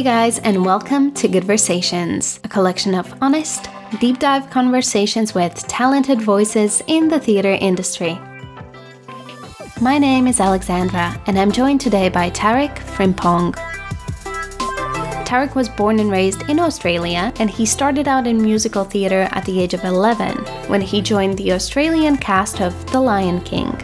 Hey guys, and welcome to Good Versations, a collection of honest, deep dive conversations with talented voices in the theatre industry. My name is Alexandra, and I'm joined today by Tarik Frimpong. Tarik was born and raised in Australia, and he started out in musical theatre at the age of 11 when he joined the Australian cast of The Lion King.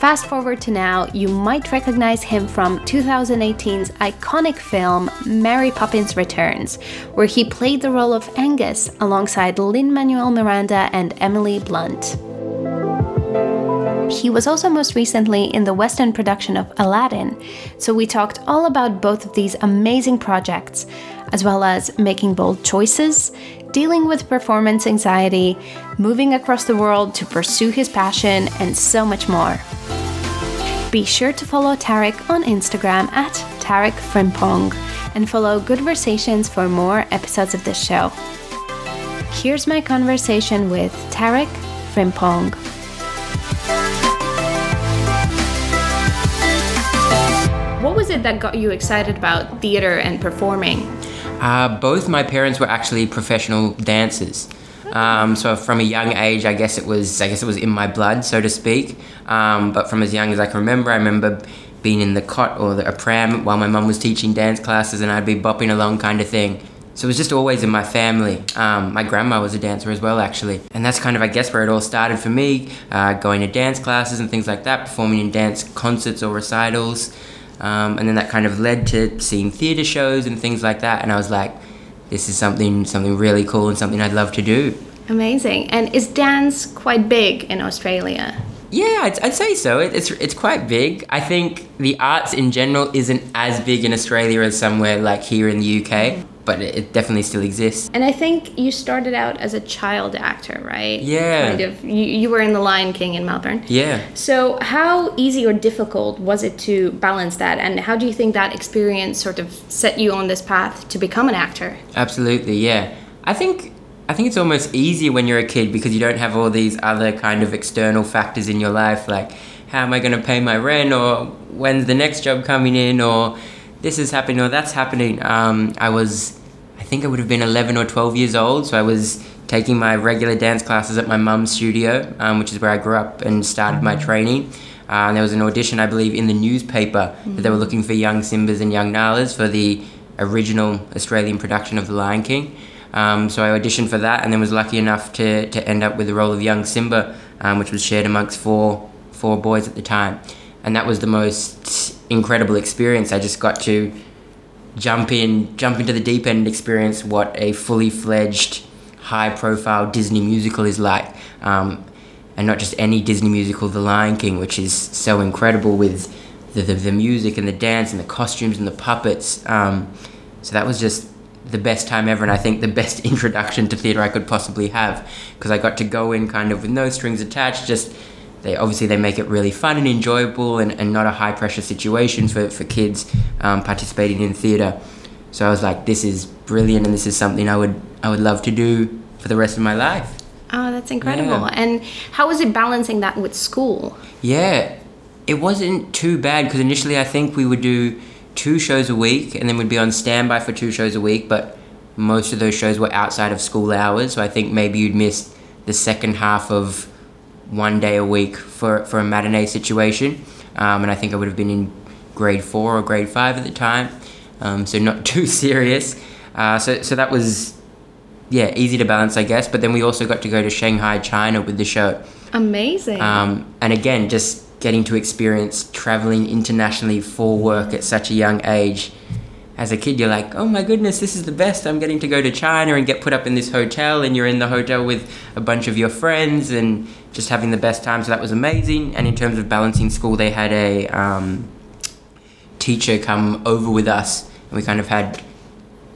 Fast forward to now, you might recognize him from 2018's iconic film Mary Poppins Returns, where he played the role of Angus alongside Lin Manuel Miranda and Emily Blunt. He was also most recently in the West End production of Aladdin, so we talked all about both of these amazing projects, as well as making bold choices, dealing with performance anxiety, moving across the world to pursue his passion, and so much more. Be sure to follow Tarik on Instagram at Tarik Frimpong and follow Good Versations for more episodes of this show. Here's my conversation with Tarik Frimpong. What was it that got you excited about theater and performing? Uh, both my parents were actually professional dancers. Um, so from a young age, I guess it was I guess it was in my blood, so to speak. Um, but from as young as I can remember, I remember being in the cot or the, a pram while my mum was teaching dance classes, and I'd be bopping along, kind of thing. So it was just always in my family. Um, my grandma was a dancer as well, actually, and that's kind of I guess where it all started for me, uh, going to dance classes and things like that, performing in dance concerts or recitals. Um, and then that kind of led to seeing theatre shows and things like that. And I was like, this is something something really cool and something I'd love to do. Amazing. And is dance quite big in Australia? Yeah, I'd, I'd say so. It, it's it's quite big. I think the arts in general isn't as big in Australia as somewhere like here in the UK, but it, it definitely still exists. And I think you started out as a child actor, right? Yeah. Kind of. You, you were in The Lion King in Melbourne. Yeah. So, how easy or difficult was it to balance that? And how do you think that experience sort of set you on this path to become an actor? Absolutely, yeah. I think I think it's almost easier when you're a kid because you don't have all these other kind of external factors in your life like how am I going to pay my rent or when's the next job coming in or this is happening or that's happening. Um, I was, I think I would have been 11 or 12 years old, so I was taking my regular dance classes at my mum's studio, um, which is where I grew up and started my training. Uh, and there was an audition, I believe, in the newspaper mm-hmm. that they were looking for young Simbas and young Nalas for the original Australian production of The Lion King. Um, so I auditioned for that and then was lucky enough to, to end up with the role of young Simba, um, which was shared amongst four, four boys at the time. And that was the most incredible experience. I just got to jump in, jump into the deep end and experience what a fully fledged, high profile Disney musical is like. Um, and not just any Disney musical, The Lion King, which is so incredible with the, the, the music and the dance and the costumes and the puppets. Um, so that was just the best time ever and I think the best introduction to theatre I could possibly have because I got to go in kind of with no strings attached just they obviously they make it really fun and enjoyable and, and not a high pressure situation for, for kids um, participating in theatre. So I was like this is brilliant and this is something I would I would love to do for the rest of my life. Oh that's incredible. Yeah. and how was it balancing that with school? Yeah. It wasn't too bad because initially I think we would do two shows a week, and then we'd be on standby for two shows a week. But most of those shows were outside of school hours, so I think maybe you'd miss the second half of one day a week for for a matinee situation. Um, and I think I would have been in grade four or grade five at the time, um, so not too serious. Uh, so so that was yeah easy to balance, I guess. But then we also got to go to Shanghai, China with the show. Amazing. Um, and again, just getting to experience traveling internationally for work at such a young age. As a kid, you're like, oh my goodness, this is the best. I'm getting to go to China and get put up in this hotel, and you're in the hotel with a bunch of your friends and just having the best time. So that was amazing. And in terms of balancing school, they had a um, teacher come over with us, and we kind of had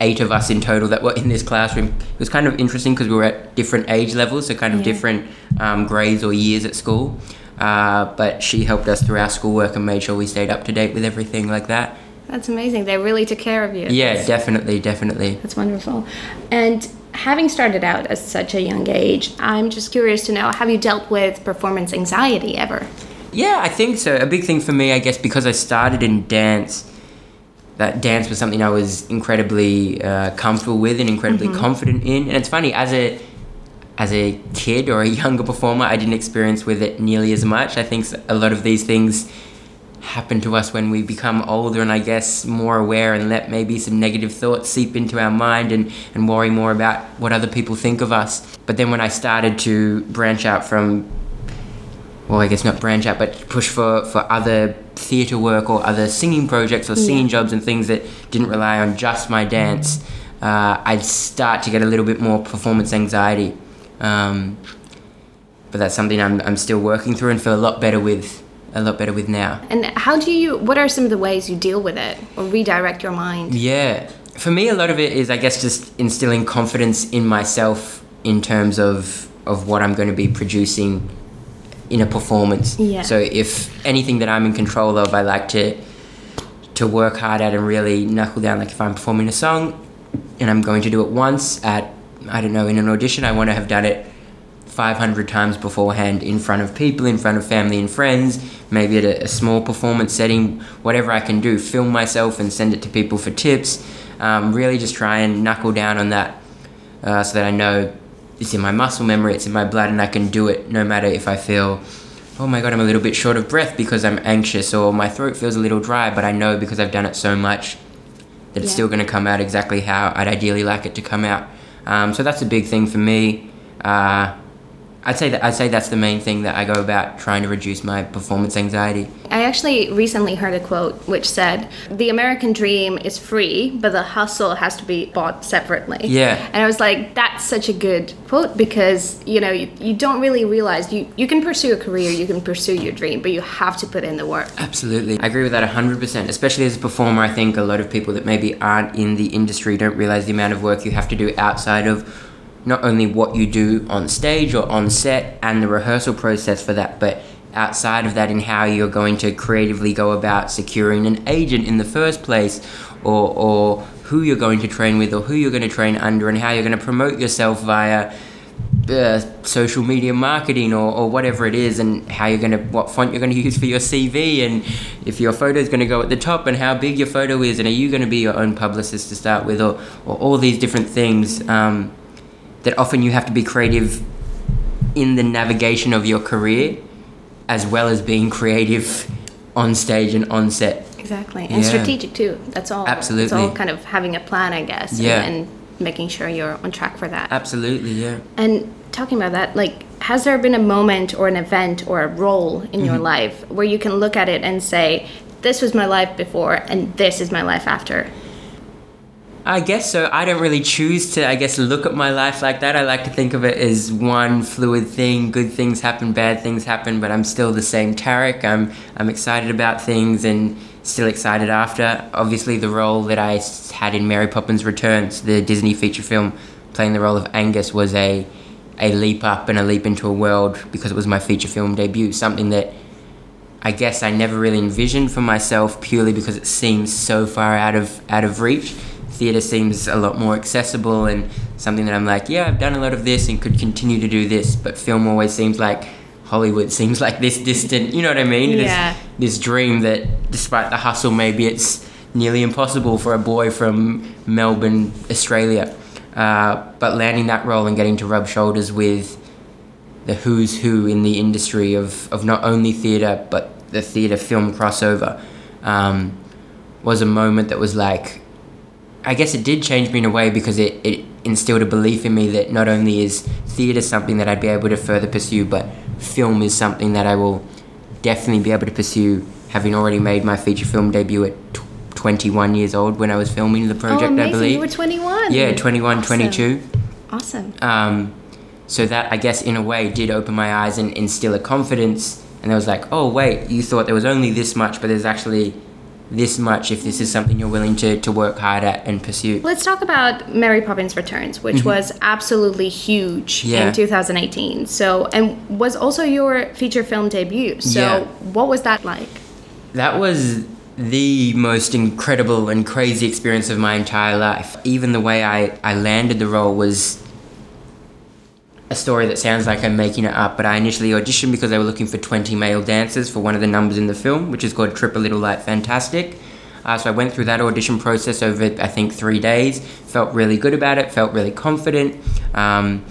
eight of us in total that were in this classroom. It was kind of interesting because we were at different age levels, so kind of yeah. different um, grades or years at school. Uh, but she helped us through our schoolwork and made sure we stayed up to date with everything like that. That's amazing. They really took care of you. Yeah, that's, definitely, definitely. That's wonderful. And having started out at such a young age, I'm just curious to know have you dealt with performance anxiety ever? Yeah, I think so. A big thing for me, I guess, because I started in dance, that dance was something I was incredibly uh, comfortable with and incredibly confident in. And it's funny as a as a kid or a younger performer, I didn't experience with it nearly as much. I think a lot of these things happen to us when we become older and I guess more aware and let maybe some negative thoughts seep into our mind and, and worry more about what other people think of us. But then when I started to branch out from well, I guess not branch out, but push for, for other theatre work or other singing projects or singing Yeah. jobs and things that didn't rely on just my dance, uh, I'd start to get a little bit more performance anxiety. Um, but that's something I'm, I'm still working through and feel a lot better with, a lot better with now. And how do you? What are some of the ways you deal with it or redirect your mind? Yeah. For me, a lot of it is, I guess, just instilling confidence in myself in terms of, of what I'm going to be producing in a performance. Yeah. So if anything that I'm in control of, I like to to work hard at and really knuckle down. Like if I'm performing a song and I'm going to do it once at, I don't know, in an audition, I want to have done it 500 times beforehand in front of people, in front of family and friends, maybe at a, a small performance setting, whatever I can do, film myself and send it to people for tips. Um, really just try and knuckle down on that uh, so that I know it's in my muscle memory, it's in my blood, and I can do it no matter if I feel, oh my god, I'm a little bit short of breath because I'm anxious, or my throat feels a little dry, but I know because I've done it so much that it's still going to come out exactly how I'd ideally like it to come out. Um, so that's a big thing for me. Uh, I'd say that I'd say that's the main thing that I go about trying to reduce my performance anxiety. I actually recently heard a quote which said, "The American dream is free, but the hustle has to be bought separately." Yeah. And I was like, "That's such a good quote because you know you, you don't really realize you you can pursue a career, you can pursue your dream, but you have to put in the work." Absolutely. I agree with that 100%. Especially as a performer, I think a lot of people that maybe aren't in the industry don't realize the amount of work you have to do outside of not only what you do on stage or on set and the rehearsal process for that, but outside of that in how you're going to creatively go about securing an agent in the first place or, or who you're going to train with or who you're going to train under and how you're going to promote yourself via uh, social media marketing or, or whatever it is and how you're going to what font you're going to use for your cv and if your photo is going to go at the top and how big your photo is and are you going to be your own publicist to start with or, or all these different things. Um, that often you have to be creative in the navigation of your career as well as being creative on stage and on set Exactly, and Yeah. strategic too. That's all. Absolutely. It's all kind of having a plan, I guess. and- Yeah. And, making sure you're on track for that. absolutely yeah And talking about that, like, has there been a moment or an event or a role in Mm-hmm. your life where you can look at it and say, this was my life before and this is my life after? I guess so. I don't really choose to, I guess, look at my life like that. I like to think of it as one fluid thing. Good things happen, bad things happen, but I'm still the same Tarik. I'm, I'm excited about things and still excited after. Obviously, the role that I had in Mary Poppins Returns, the Disney feature film, playing the role of Angus was a, a leap up and a leap into a world because it was my feature film debut. Something that I guess I never really envisioned for myself purely because it seems so far out of out of reach. Theatre seems a lot more accessible and something that I'm like, yeah, I've done a lot of this and could continue to do this, but film always seems like Hollywood seems like this distant. You know what I mean? This- Yeah. This, dream that, despite the hustle, maybe it's nearly impossible for a boy from Melbourne, Australia. Uh, but landing that role and getting to rub shoulders with the who's who in the industry of, of not only theatre but the theatre film crossover um, was a moment that was like I guess it did change me in a way because it, it instilled a belief in me that not only is theatre something that I'd be able to further pursue but film is something that I will definitely be able to pursue having already made my feature film debut at tw 21 years old when I was filming the project oh. I believe You were 21. yeah 21 Awesome. 22 Awesome. um, so that I guess in a way did open my eyes and instill a confidence. And I was like, oh wait, you thought there was only this much, but there's actually this much if this is something you're willing to, to work hard at and pursue. Let's talk about Mary Poppins Returns, which was absolutely huge Mm-hmm. Yeah. in 2018. So, and was also your feature film debut. So, Yeah. what was that like? That was the most incredible and crazy experience of my entire life. Even the way I, I landed the role was a story that sounds like I'm making it up, but I initially auditioned because they were looking for 20 male dancers for one of the numbers in the film, which is called Trip a Little Light Fantastic. Uh, so I went through that audition process over, I think, three days. Felt really good about it, felt really confident. Um,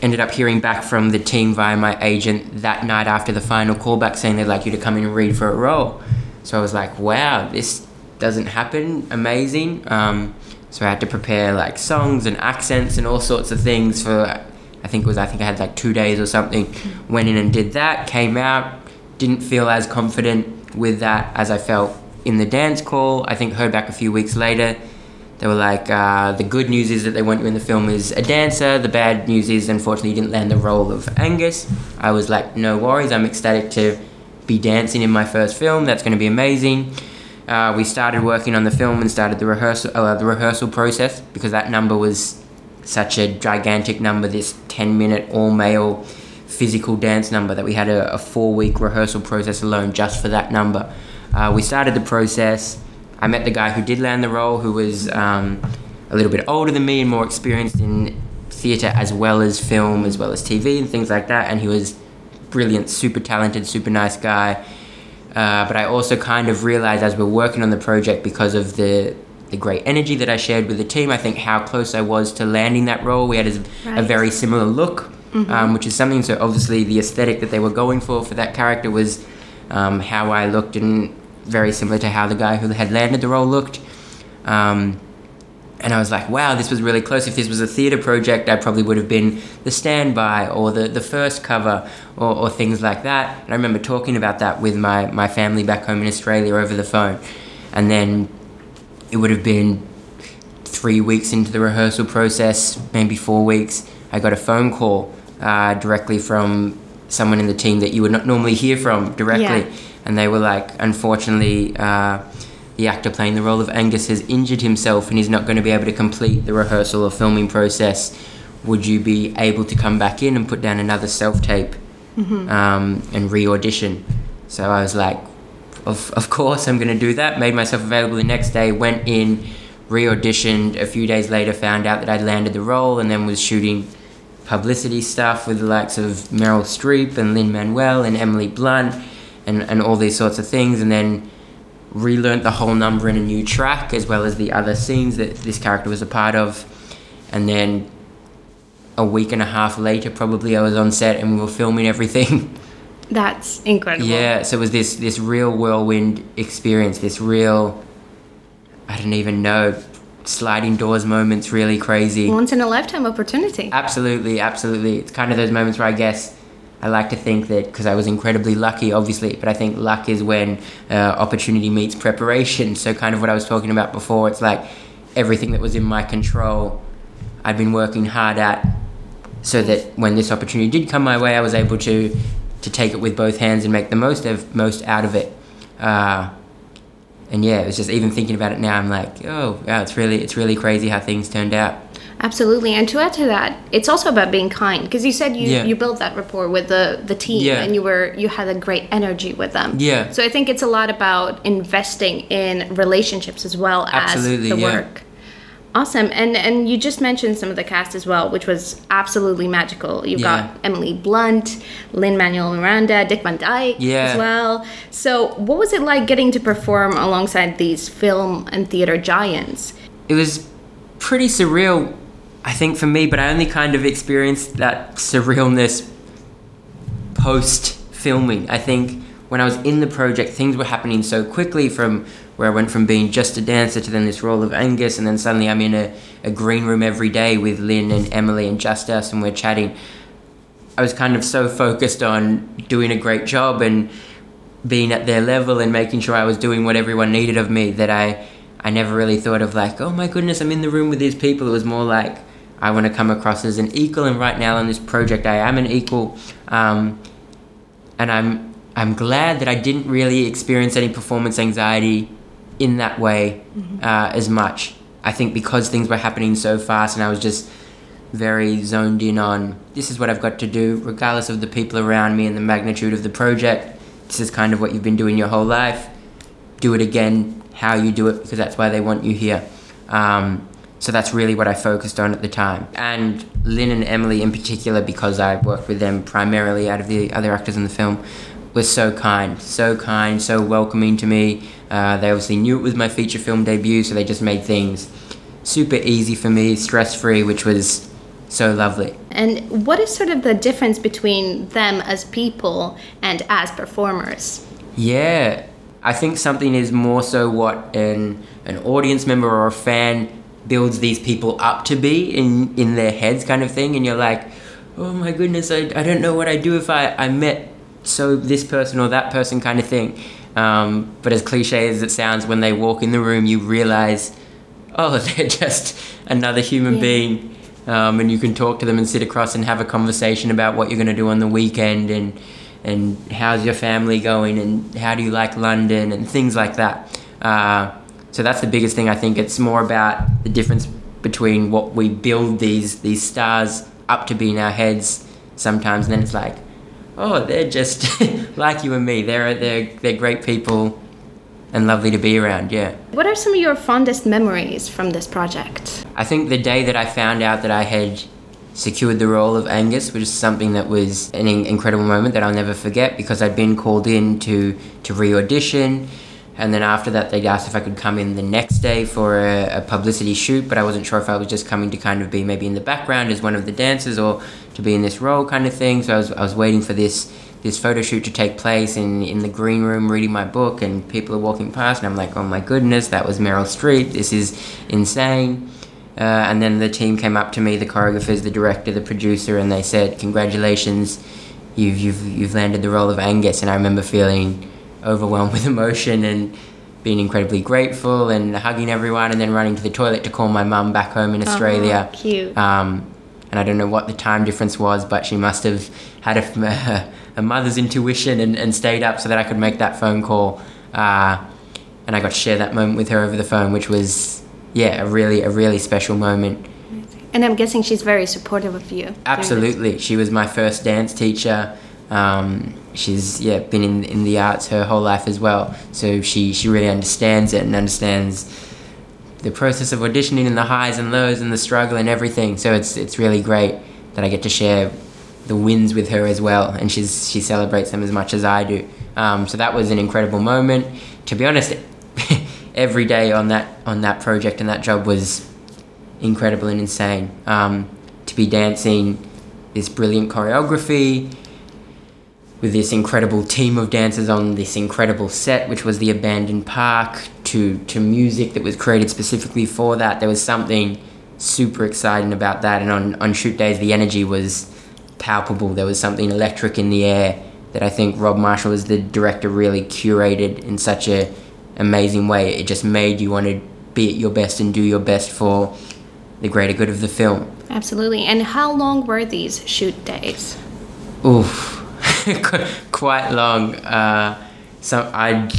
ended up hearing back from the team via my agent that night after the final callback saying they'd like you to come in and read for a role. So I was like, wow, this doesn't happen. Amazing. Um, so I had to prepare like songs and accents and all sorts of things for, I think it was, I think I had like two days or something. Went in and did that, came out, didn't feel as confident with that as I felt in the dance call. I think heard back a few weeks later. They were like, uh, the good news is that they want you in the film as a dancer. The bad news is, unfortunately, you didn't land the role of Angus. I was like, no worries. I'm ecstatic to be dancing in my first film. That's going to be amazing. Uh, we started working on the film and started the rehearsal, uh, the rehearsal process because that number was such a gigantic number. This 10 minute all male physical dance number that we had a, a four week rehearsal process alone just for that number. Uh, we started the process. I met the guy who did land the role, who was um, a little bit older than me and more experienced in theatre as well as film, as well as TV and things like that. And he was brilliant, super talented, super nice guy. Uh, but I also kind of realized as we're working on the project because of the the great energy that I shared with the team. I think how close I was to landing that role. We had a, right. a very similar look, mm-hmm. um, which is something. So obviously the aesthetic that they were going for for that character was um, how I looked and very similar to how the guy who had landed the role looked. Um, and I was like, wow, this was really close. If this was a theatre project, I probably would have been the standby or the, the first cover or, or things like that. And I remember talking about that with my, my family back home in Australia over the phone. And then it would have been three weeks into the rehearsal process, maybe four weeks. I got a phone call uh, directly from someone in the team that you would not normally hear from directly. Yeah and they were like, unfortunately, uh, the actor playing the role of Angus has injured himself and he's not going to be able to complete the rehearsal or filming process. Would you be able to come back in and put down another self tape mm-hmm. um, and re audition? So I was like, of, of course, I'm going to do that. Made myself available the next day, went in, re auditioned. A few days later, found out that I'd landed the role and then was shooting publicity stuff with the likes of Meryl Streep and Lin Manuel and Emily Blunt and, and all these sorts of things, and then relearned the whole number in a new track as well as the other scenes that this character was a part of. And then a week and a half later, probably I was on set and we were filming everything. That's incredible. Yeah, so it was this this real whirlwind experience, this real I don't even know sliding doors moments, really crazy. Once in a lifetime opportunity. Absolutely, absolutely. It's kind of those moments where I guess I like to think that because I was incredibly lucky, obviously, but I think luck is when uh, opportunity meets preparation. So, kind of what I was talking about before, it's like everything that was in my control, I'd been working hard at, so that when this opportunity did come my way, I was able to to take it with both hands and make the most of most out of it. Uh, and yeah, it was just even thinking about it now. I'm like, oh, wow, it's really it's really crazy how things turned out. Absolutely, and to add to that, it's also about being kind because you said you, yeah. you built that rapport with the the team yeah. and you were you had a great energy with them. Yeah. So I think it's a lot about investing in relationships as well Absolutely, as the yeah. work. Awesome, and and you just mentioned some of the cast as well, which was absolutely magical. You've got Emily Blunt, Lin Manuel Miranda, Dick Van Dyke yeah. as well. So, what was it like getting to perform alongside these film and theater giants? It was pretty surreal I think for me, but I only kind of experienced that surrealness post filming. I think when I was in the project, things were happening so quickly from where I went from being just a dancer to then this role of Angus, and then suddenly I'm in a, a green room every day with Lin and Emily and just us, and we're chatting. I was kind of so focused on doing a great job and being at their level and making sure I was doing what everyone needed of me that I I never really thought of like, oh my goodness, I'm in the room with these people. It was more like I want to come across as an equal, and right now in this project, I am an equal, um, and I'm I'm glad that I didn't really experience any performance anxiety in that way mm-hmm. uh, as much. I think because things were happening so fast, and I was just very zoned in on this is what I've got to do, regardless of the people around me and the magnitude of the project. This is kind of what you've been doing your whole life. Do it again, how you do it, because that's why they want you here. Um, so that's really what I focused on at the time. And Lin and Emily in particular, because I worked with them primarily out of the other actors in the film, were so kind, so kind, so welcoming to me. Uh, they obviously knew it was my feature film debut, so they just made things super easy for me, stress free, which was so lovely. And what is sort of the difference between them as people and as performers? Yeah, I think something is more so what an an audience member or a fan builds these people up to be in in their heads, kind of thing, and you're like, oh my goodness, I, I don't know what I'd do if I, I met so this person or that person, kind of thing. Um, but as cliche as it sounds, when they walk in the room, you realize, oh, they're just another human yeah. being. Um, and you can talk to them and sit across and have a conversation about what you're going to do on the weekend and and how's your family going and how do you like London and things like that. Uh, so that's the biggest thing. I think it's more about the difference between what we build these these stars up to be in our heads sometimes, and then it's like, oh, they're just like you and me. They're they're they're great people and lovely to be around. Yeah. What are some of your fondest memories from this project? I think the day that I found out that I had secured the role of Angus, which is something that was an incredible moment that I'll never forget because I'd been called in to, to re audition. And then after that, they'd asked if I could come in the next day for a, a, publicity shoot, but I wasn't sure if I was just coming to kind of be maybe in the background as one of the dancers or to be in this role kind of thing. So I was, I was waiting for this this photo shoot to take place in, in the green room reading my book, and people are walking past, and I'm like, oh my goodness, that was Meryl Streep. This is insane. Uh, and then the team came up to me, the choreographers, the director, the producer, and they said, "Congratulations, you've you've you've landed the role of Angus." And I remember feeling overwhelmed with emotion and being incredibly grateful and hugging everyone, and then running to the toilet to call my mum back home in Australia. Oh, cute. Um, and I don't know what the time difference was, but she must have had a, a mother's intuition and, and stayed up so that I could make that phone call. Uh, and I got to share that moment with her over the phone, which was yeah, a really a really special moment. And I'm guessing she's very supportive of you. Absolutely, she was my first dance teacher. Um, she's yeah been in in the arts her whole life as well, so she she really understands it and understands the process of auditioning and the highs and lows and the struggle and everything. So it's it's really great that I get to share the wins with her as well, and she's she celebrates them as much as I do. Um, so that was an incredible moment. To be honest, every day on that on that project and that job was incredible and insane. Um, to be dancing this brilliant choreography with this incredible team of dancers on this incredible set, which was the abandoned park, to to music that was created specifically for that. There was something super exciting about that, and on on shoot days, the energy was palpable. There was something electric in the air that I think Rob Marshall, as the director, really curated in such a amazing way. It just made you want to be at your best and do your best for the greater good of the film. Absolutely. And how long were these shoot days? Oof, quite long. Uh, so I,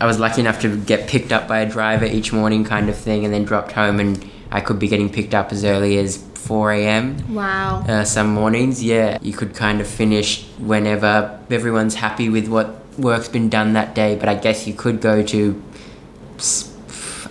I was lucky enough to get picked up by a driver each morning, kind of thing, and then dropped home, and I could be getting picked up as early as 4 a.m. Wow. Uh, some mornings, yeah, you could kind of finish whenever everyone's happy with what work's been done that day, but I guess you could go to.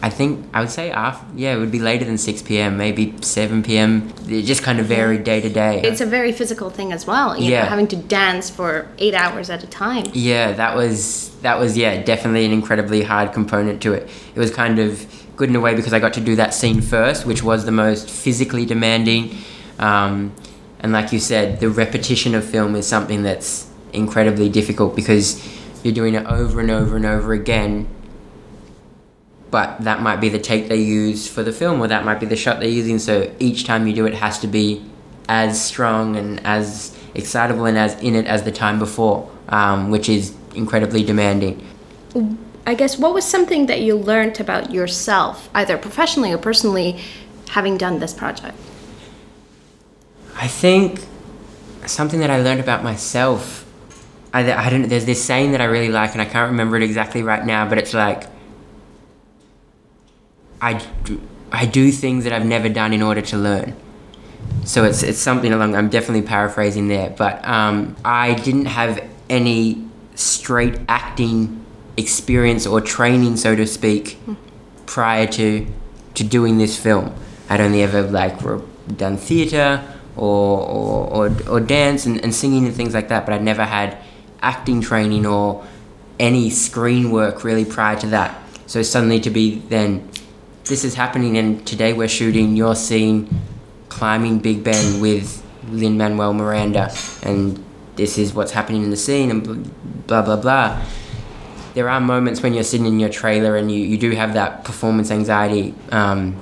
I think I would say after, yeah, it would be later than 6 p.m., maybe 7 p.m. It just kind of varied day to day. It's a very physical thing as well, you yeah. know, having to dance for eight hours at a time. Yeah, that was, that was, yeah, definitely an incredibly hard component to it. It was kind of good in a way because I got to do that scene first, which was the most physically demanding. Um, and like you said, the repetition of film is something that's incredibly difficult because you're doing it over and over and over again but that might be the take they use for the film or that might be the shot they're using. So each time you do it has to be as strong and as excitable and as in it as the time before um, which is incredibly demanding. I guess what was something that you learned about yourself either professionally or personally having done this project? I think something that i learned about myself I, I don't there's this saying that I really like and I can't remember it exactly right now but it's like I do, I do things that I've never done in order to learn so it's it's something along I'm definitely paraphrasing there but um, I didn't have any straight acting experience or training so to speak prior to to doing this film I'd only ever like done theater or, or, or, or dance and, and singing and things like that but I'd never had acting training or any screen work really prior to that. So suddenly to be then, this is happening, and today we're shooting your scene climbing Big Ben with Lin Manuel Miranda, and this is what's happening in the scene, and blah blah blah. There are moments when you're sitting in your trailer and you, you do have that performance anxiety. Um,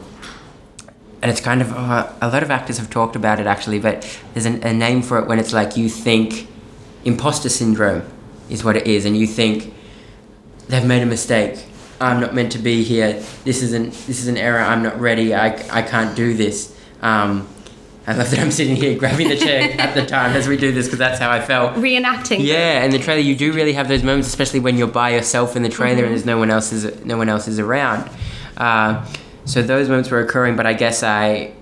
and it's kind of uh, a lot of actors have talked about it actually, but there's an, a name for it when it's like you think imposter syndrome is what it is, and you think they've made a mistake. I'm not meant to be here. This isn't this is an error. I'm not ready. I, I can't do this. Um, I love that I'm sitting here grabbing the chair at the time as we do this because that's how I felt. Reenacting. Yeah, in the trailer you do really have those moments, especially when you're by yourself in the trailer mm-hmm. and there's no one else is no one else is around. Uh, so those moments were occurring, but I guess I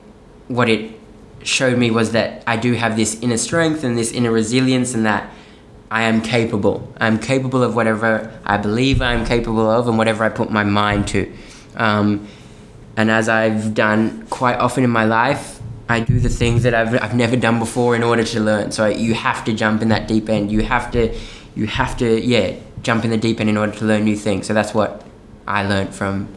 what it showed me was that I do have this inner strength and this inner resilience, and that I am capable. I'm capable of whatever I believe I'm capable of, and whatever I put my mind to. Um, and as I've done quite often in my life, I do the things that I've, I've never done before in order to learn. So you have to jump in that deep end. You have to, you have to, yeah, jump in the deep end in order to learn new things. So that's what I learned from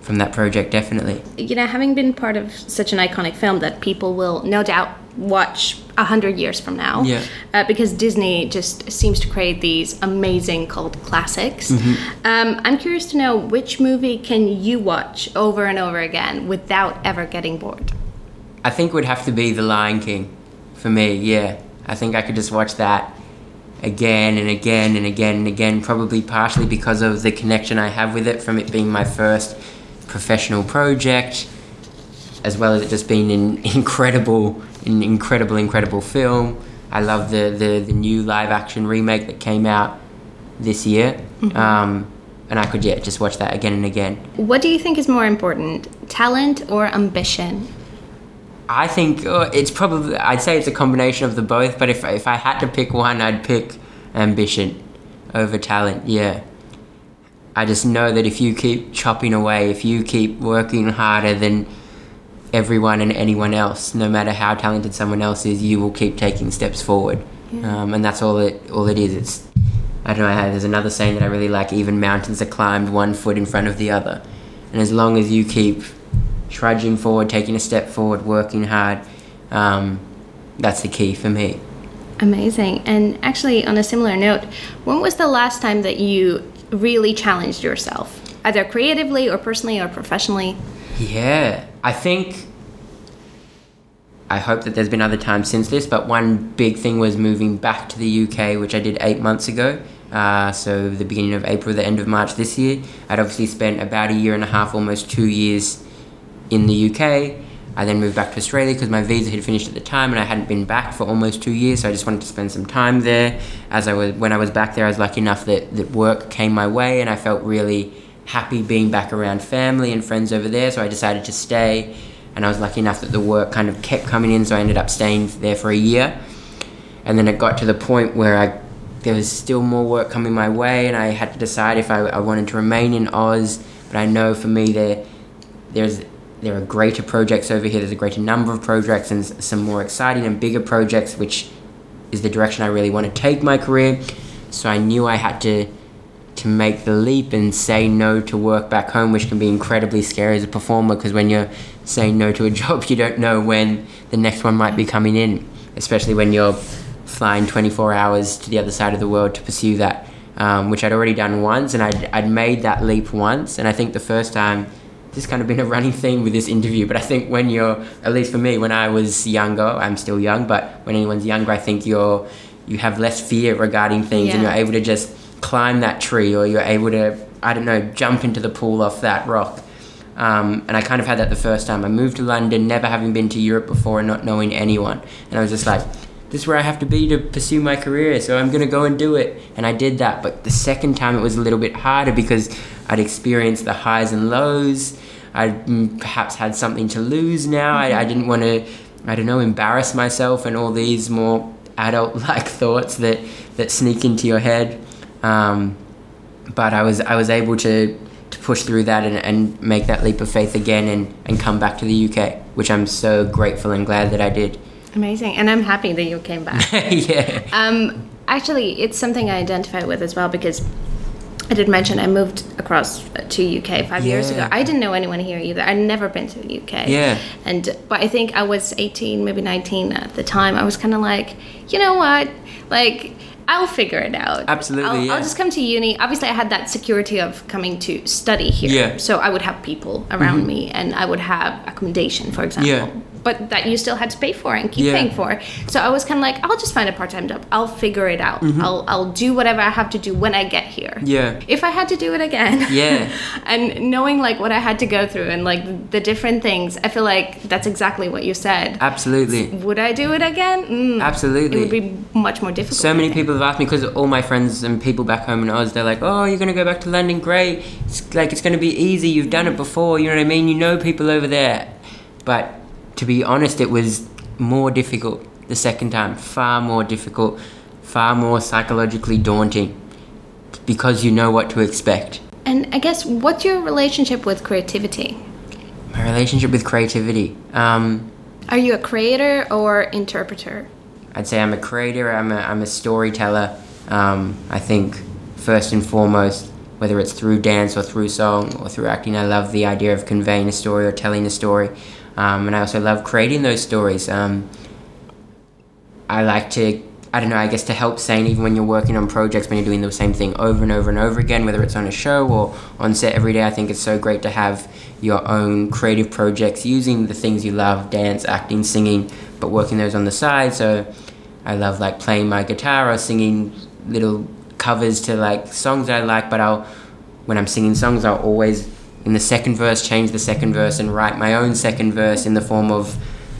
from that project definitely you know having been part of such an iconic film that people will no doubt watch a hundred years from now yeah. Uh, because disney just seems to create these amazing cult classics mm-hmm. um, i'm curious to know which movie can you watch over and over again without ever getting bored I think it would have to be The Lion King for me, yeah. I think I could just watch that again and again and again and again, probably partially because of the connection I have with it from it being my first professional project, as well as it just being an incredible, an incredible, incredible film. I love the, the, the new live action remake that came out this year. Mm-hmm. Um, and I could, yeah, just watch that again and again. What do you think is more important, talent or ambition? I think uh, it's probably I'd say it's a combination of the both. But if if I had to pick one, I'd pick ambition over talent. Yeah. I just know that if you keep chopping away, if you keep working harder than everyone and anyone else, no matter how talented someone else is, you will keep taking steps forward. Yeah. Um, and that's all it all it is. It's I don't know. There's another saying that I really like. Even mountains are climbed one foot in front of the other, and as long as you keep trudging forward, taking a step forward, working hard. Um, that's the key for me. Amazing. And actually, on a similar note, when was the last time that you really challenged yourself, either creatively or personally or professionally? Yeah, I think. I hope that there's been other times since this, but one big thing was moving back to the UK, which I did eight months ago. Uh, so the beginning of April, the end of March this year. I'd obviously spent about a year and a half, almost two years in the UK. I then moved back to Australia because my visa had finished at the time and I hadn't been back for almost two years, so I just wanted to spend some time there. As I was when I was back there, I was lucky enough that, that work came my way and I felt really happy being back around family and friends over there, so I decided to stay. And I was lucky enough that the work kind of kept coming in, so I ended up staying there for a year. And then it got to the point where I there was still more work coming my way, and I had to decide if I, I wanted to remain in Oz. But I know for me there there's there are greater projects over here. There's a greater number of projects and some more exciting and bigger projects, which is the direction I really want to take my career. So I knew I had to to make the leap and say no to work back home, which can be incredibly scary as a performer because when you're saying no to a job, you don't know when the next one might be coming in, especially when you're flying 24 hours to the other side of the world to pursue that, um, which I'd already done once, and I'd, I'd made that leap once, and I think the first time this kind of been a running theme with this interview, but I think when you're, at least for me, when I was younger, I'm still young, but when anyone's younger, I think you're, you have less fear regarding things yeah. and you're able to just climb that tree or you're able to, I don't know, jump into the pool off that rock. Um, and I kind of had that the first time. I moved to London, never having been to Europe before and not knowing anyone. And I was just like, this is where I have to be to pursue my career, so I'm gonna go and do it. And I did that. But the second time it was a little bit harder because I'd experienced the highs and lows. I perhaps had something to lose now. Mm-hmm. I, I didn't want to, I don't know, embarrass myself and all these more adult-like thoughts that that sneak into your head. Um, but I was I was able to to push through that and, and make that leap of faith again and, and come back to the UK, which I'm so grateful and glad that I did. Amazing, and I'm happy that you came back. yeah. Um, actually, it's something I identify with as well because I did mention I moved across to UK five years ago. Yeah. I didn't know anyone here either. I'd never been to the UK. Yeah. And but I think I was 18, maybe 19 at the time. I was kind of like, you know what, like. I'll figure it out. Absolutely, I'll, yeah. I'll just come to uni. Obviously, I had that security of coming to study here. Yeah. Mm-hmm. So I would have people around me, and I would have accommodation, for example. Yeah. But that you still had to pay for and keep Yeah. paying for. So I was kind of like, I'll just find a part-time job. I'll figure it out. I'll I'll do whatever I have to do when I get here. Mm-hmm. Yeah. If I had to do it again. Yeah. and knowing like what I had to go through and like the different things, I feel like that's exactly what you said. Absolutely. Would I do it again? Mm, Absolutely. It would be much more difficult. So many people have asked me because all my friends and people back home in Oz, they're like, "Oh, you're gonna go back to London? Great! It's like it's gonna be easy. You've done it before. You know what I mean? You know people over there." But to be honest, it was more difficult the second time. Far more difficult. Far more psychologically daunting because you know what to expect. And I guess what's your relationship with creativity? My relationship with creativity. Um, Are you a creator or interpreter? I'd say I'm a creator, I'm a, I'm a storyteller. Um, I think, first and foremost, whether it's through dance or through song or through acting, I love the idea of conveying a story or telling a story. Um, and I also love creating those stories. Um, I like to, I don't know, I guess to help saying even when you're working on projects, when you're doing the same thing over and over and over again, whether it's on a show or on set every day, I think it's so great to have your own creative projects using the things you love dance, acting, singing, but working those on the side. So I love like playing my guitar or singing little covers to like songs that I like, but I'll, when I'm singing songs, I'll always in the second verse change the second verse and write my own second verse in the form of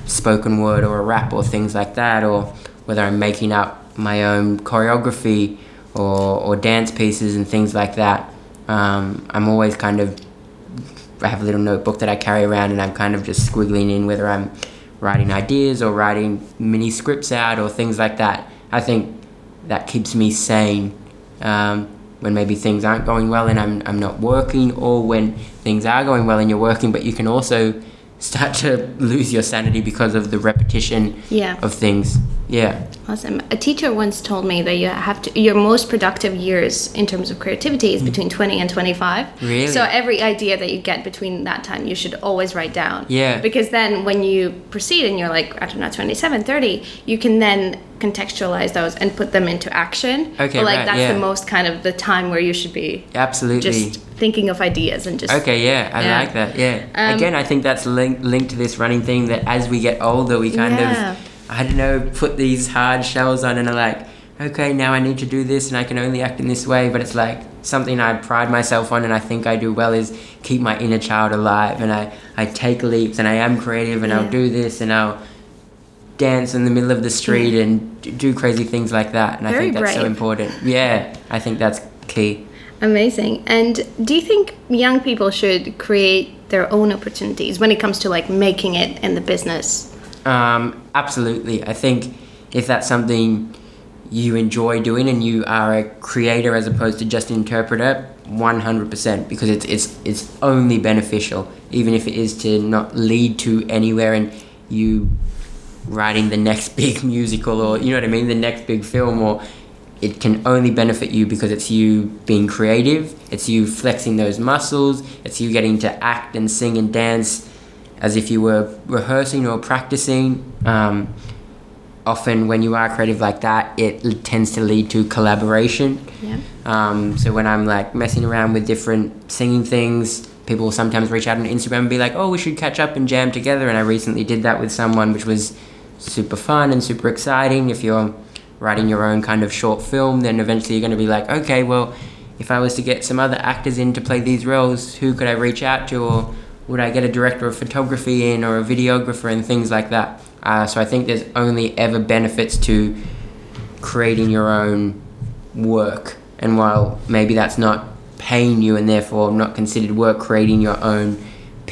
spoken word or a rap or things like that, or whether I'm making up my own choreography or, or dance pieces and things like that. Um, I'm always kind of, I have a little notebook that I carry around and I'm kind of just squiggling in whether I'm writing ideas or writing mini scripts out or things like that. I think that keeps me sane um, when maybe things aren't going well and I'm, I'm not working, or when things are going well and you're working, but you can also start to lose your sanity because of the repetition Yeah. of things. Yeah. Awesome. A teacher once told me that you have to your most productive years in terms of creativity is between 20 and 25. Mm. Really? So every idea that you get between that time, you should always write down. Yeah. Because then when you proceed and you're like, I don't know, 27, 30, you can then contextualize those and put them into action. Okay, But like right, that's yeah. the most kind of the time where you should be Absolutely. just thinking of ideas and just Okay, yeah, I Yeah. like that. Yeah. Um, Again, I think that's linked linked to this running thing that as we get older, we kind Yeah. of, I don't know, put these hard shells on and are like, okay, now I need to do this and I can only act in this way. But it's like something I pride myself on and I think I do well is keep my inner child alive and I, I take leaps and I am creative and. I'll do this and I'll dance in the middle of the street and do crazy things like that. And I think that's so important. Yeah, I think that's key. Amazing. And do you think young people should create their own opportunities when it comes to like making it in the business? Um, absolutely. I think if that's something you enjoy doing and you are a creator as opposed to just an interpreter, 100% because it's, it's, it's only beneficial, even if it is to not lead to anywhere and you writing the next big musical or, you know what I mean, the next big film or it can only benefit you because it's you being creative, it's you flexing those muscles, it's you getting to act and sing and dance as if you were rehearsing or practicing. Um, often, when you are creative like that, it l- tends to lead to collaboration. Yeah. Um, so when I'm like messing around with different singing things, people will sometimes reach out on Instagram and be like, "Oh, we should catch up and jam together." And I recently did that with someone, which was super fun and super exciting. If you're writing your own kind of short film, then eventually you're going to be like, "Okay, well, if I was to get some other actors in to play these roles, who could I reach out to, or would I get a director of photography in, or a videographer, and things like that?" Uh, so I think there's only ever benefits to creating your own work. And while maybe that's not paying you and therefore not considered work, creating your own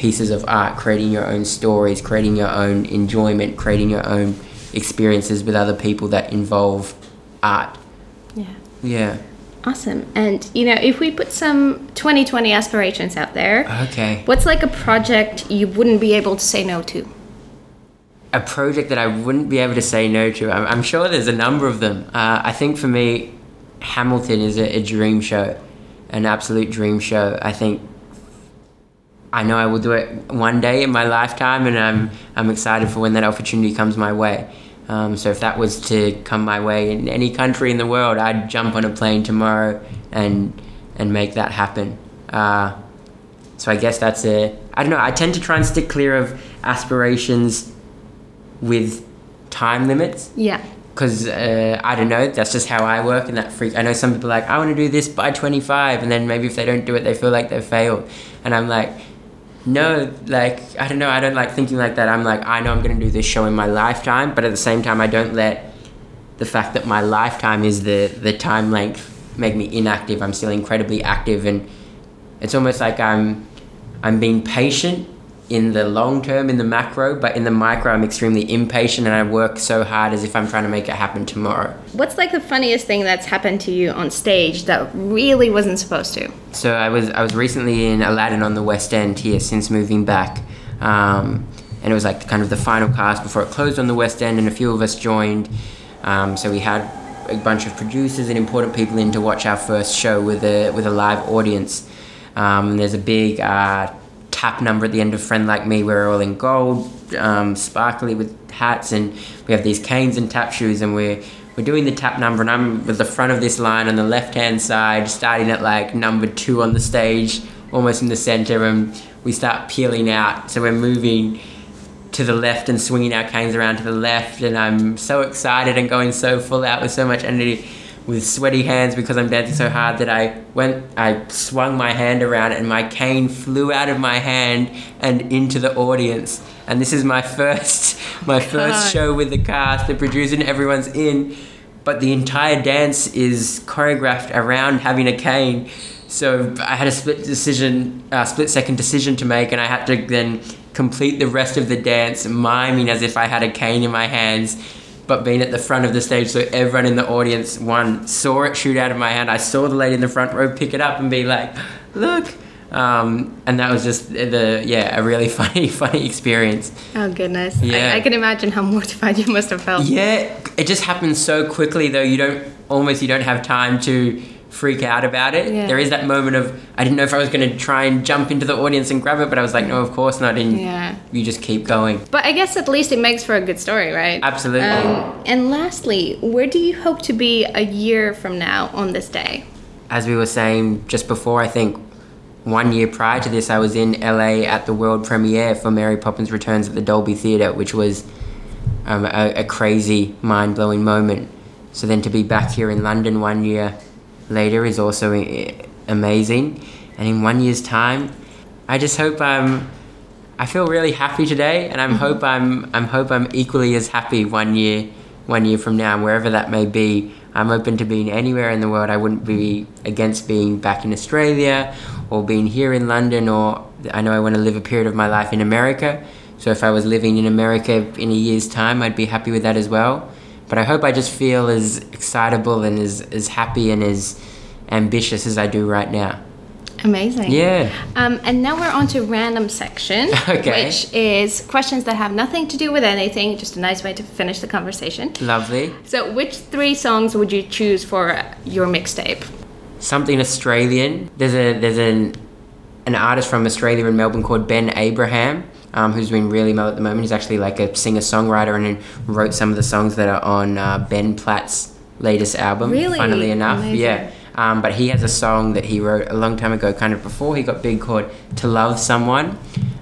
pieces of art, creating your own stories, creating your own enjoyment, creating your own experiences with other people that involve art. Yeah. Yeah. Awesome. And you know, if we put some 2020 aspirations out there, Okay. what's like a project you wouldn't be able to say no to? a project that I wouldn't be able to say no to. I'm, I'm sure there's a number of them. Uh, I think for me, Hamilton is a, a dream show, an absolute dream show. I think I know I will do it one day in my lifetime, and I'm I'm excited for when that opportunity comes my way. Um, so if that was to come my way in any country in the world, I'd jump on a plane tomorrow and and make that happen. Uh, so I guess that's a I don't know. I tend to try and stick clear of aspirations with time limits Yeah. because uh, I don't know. That's just how I work, and that freak. I know some people are like I want to do this by twenty five, and then maybe if they don't do it, they feel like they've failed. And I'm like, no, like I don't know. I don't like thinking like that. I'm like I know I'm gonna do this show in my lifetime, but at the same time, I don't let the fact that my lifetime is the the time length make me inactive. I'm still incredibly active, and it's almost like I'm I'm being patient in the long term in the macro, but in the micro, I'm extremely impatient, and I work so hard as if I'm trying to make it happen tomorrow. What's like the funniest thing that's happened to you on stage that really wasn't supposed to? So I was I was recently in Aladdin on the West End here since moving back, um, and it was like kind of the final cast before it closed on the West End, and a few of us joined. Um, so we had a bunch of producers and important people in to watch our first show with a with a live audience. Um, there's a big uh, tap number at the end of Friend Like Me. We're all in gold, um, sparkly with hats, and we have these canes and tap shoes, and we're we're doing the tap number, and I'm at the front of this line on the left hand side, starting at like number two on the stage, almost in the center, and we start peeling out. So we're moving to the left and swinging our canes around to the left, and I'm so excited and going so full out with so much energy, with sweaty hands because I'm dancing so hard that I went, I swung my hand around, and my cane flew out of my hand and into the audience. And this is my first, my God. first show with the cast, the producer, and everyone's in, but the entire dance is choreographed around having a cane. So I had a split decision, uh, split second decision to make, and I had to then complete the rest of the dance miming as if I had a cane in my hands, but being at the front of the stage so everyone in the audience one saw it shoot out of my hand. I saw the lady in the front row pick it up and be like, "Look." Um, and that was just the yeah a really funny funny experience. Oh goodness. Yeah. I, I can imagine how mortified you must have felt. Yeah, it just happens so quickly though. You don't almost you don't have time to freak out about it. Yeah. There is that moment of I didn't know if I was going to try and jump into the audience and grab it, but I was like, no, of course not. And Yeah. you just keep going. But I guess at least it makes for a good story, right? Absolutely. Um, and lastly, where do you hope to be a year from now on this day? As we were saying just before, I think one year prior to this, I was in LA at the world premiere for Mary Poppins Returns at the Dolby Theatre, which was um, a, a crazy, mind blowing moment. So then to be back here in London one year later is also amazing. And in one year's time, I just hope I'm. I feel really happy today, and I'm mm-hmm. hope I'm. I'm hope I'm equally as happy one year, one year from now, wherever that may be. I'm open to being anywhere in the world. I wouldn't be against being back in Australia, or being here in London, or I know I want to live a period of my life in America. So if I was living in America in a year's time, I'd be happy with that as well. But I hope I just feel as excitable and as, as happy and as ambitious as I do right now. Amazing. Yeah. Um, and now we're on to random section, Okay. which is questions that have nothing to do with anything, just a nice way to finish the conversation. Lovely. So, which three songs would you choose for your mixtape? Something Australian. There's a there's an an artist from Australia in Melbourne called Ben Abraham, um, who's doing really well at the moment. He's actually like a singer songwriter and wrote some of the songs that are on uh, Ben Platt's latest album. Really? Funnily enough, Amazing. yeah. Um, but he has a song that he wrote a long time ago, kind of before he got big, called "To Love Someone,"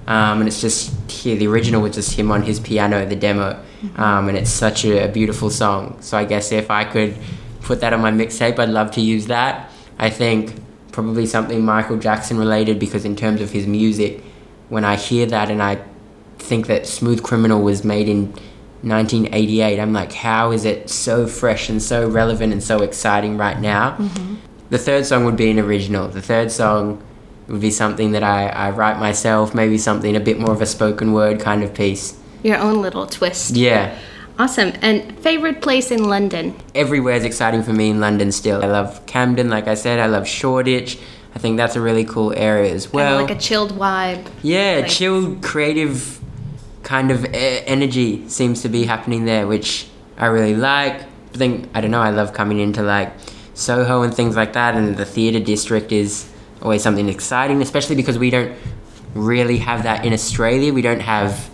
um, and it's just here. The original was just him on his piano, the demo, um, and it's such a, a beautiful song. So I guess if I could put that on my mixtape, I'd love to use that. I think probably something Michael Jackson related because in terms of his music, when I hear that and I think that Smooth Criminal was made in 1988, I'm like, how is it so fresh and so relevant and so exciting right now? Mm-hmm. The third song would be an original. The third song would be something that I, I write myself, maybe something a bit more of a spoken word kind of piece. Your own little twist. Yeah. Awesome. And favorite place in London? Everywhere's exciting for me in London still. I love Camden, like I said. I love Shoreditch. I think that's a really cool area as well. Kinda like a chilled vibe. Yeah, Like- chilled, creative kind of energy seems to be happening there, which I really like. I think I don't know. I love coming into like Soho and things like that, and the theatre district is always something exciting, especially because we don't really have that in Australia. We don't have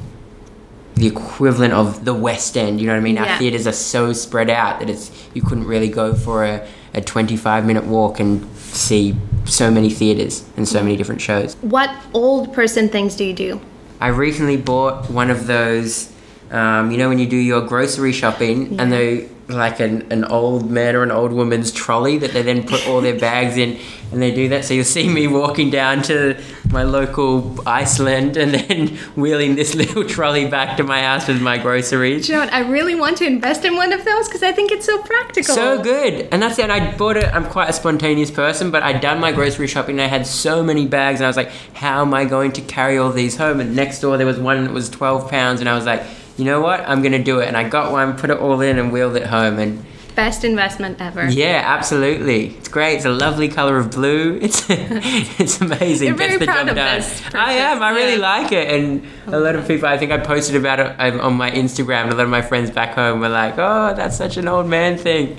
the equivalent of the West End. You know what I mean? Yeah. Our theatres are so spread out that it's you couldn't really go for a, a 25 minute walk and see so many theatres and so many different shows. What old person things do you do? I recently bought one of those. Um, you know when you do your grocery shopping and they like an, an old man or an old woman's trolley that they then put all their bags in and they do that so you'll see me walking down to my local Iceland and then wheeling this little trolley back to my house with my groceries. Do you know what? I really want to invest in one of those because I think it's so practical. So good. And that's it. I bought it. I'm quite a spontaneous person, but I'd done my grocery shopping and I had so many bags and I was like, how am I going to carry all these home? And next door there was one that was 12 pounds and I was like, you know what? I'm going to do it. And I got one, put it all in and wheeled it home. And Best investment ever. yeah, absolutely. It's great. It's a lovely color of blue. It's it's amazing. You're very proud of done. this I am. I really yeah. like it, and a lot of people. I think I posted about it um, on my Instagram. A lot of my friends back home were like, "Oh, that's such an old man thing."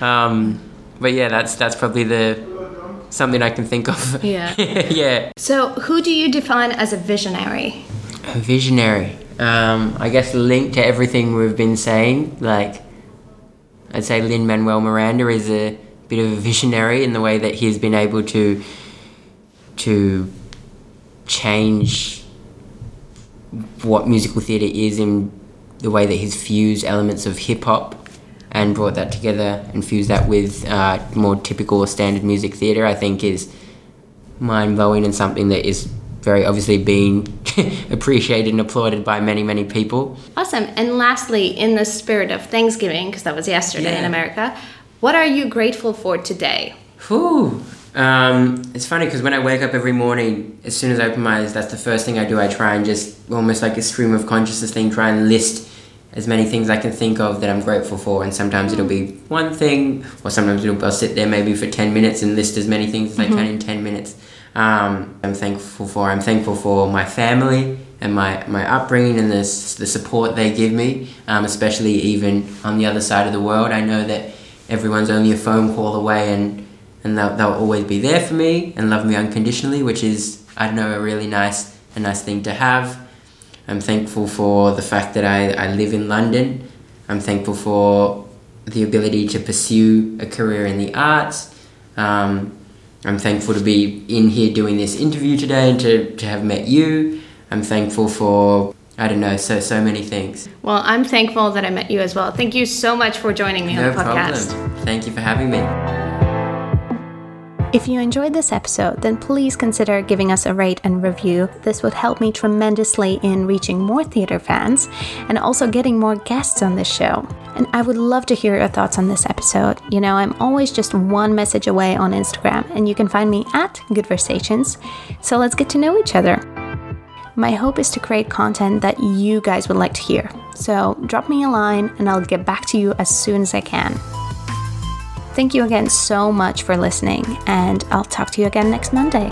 Um, but yeah, that's that's probably the something I can think of. Yeah. yeah. So, who do you define as a visionary? A visionary. Um, I guess linked to everything we've been saying, like I'd say Lin Manuel Miranda is a bit of a visionary in the way that he's been able to to change what musical theatre is in the way that he's fused elements of hip hop and brought that together and fused that with uh, more typical standard music theatre. I think is mind blowing and something that is very obviously being appreciated and applauded by many many people. Awesome. And lastly, in the spirit of Thanksgiving, because that was yesterday in America, what are you grateful for today? Whew. Um, it's funny because when I wake up every morning, as soon as I open my eyes, that's the first thing I do. I try and just almost like a stream of consciousness thing, try and list as many things I can think of that I'm grateful for. And sometimes it'll be one thing, or sometimes it'll, I'll sit there maybe for 10 minutes and list as many things as I can in 10 minutes. Um, I'm thankful for. I'm thankful for my family and my, my upbringing and the, the support they give me, um, especially even on the other side of the world. I know that everyone's only a phone call away and, and they'll, they'll always be there for me and love me unconditionally, which is, I don't know, a really nice, a nice thing to have. I'm thankful for the fact that I, I live in London. I'm thankful for the ability to pursue a career in the arts. Um, I'm thankful to be in here doing this interview today and to, to have met you. I'm thankful for, I don't know, so, so many things. Well, I'm thankful that I met you as well. Thank you so much for joining me No on the podcast. problem. Thank you for having me. If you enjoyed this episode, then please consider giving us a rate and review. This would help me tremendously in reaching more theater fans and also getting more guests on this show. And I would love to hear your thoughts on this episode. You know, I'm always just one message away on Instagram, and you can find me at Goodversations. So let's get to know each other. My hope is to create content that you guys would like to hear. So drop me a line and I'll get back to you as soon as I can. Thank you again so much for listening, and I'll talk to you again next Monday.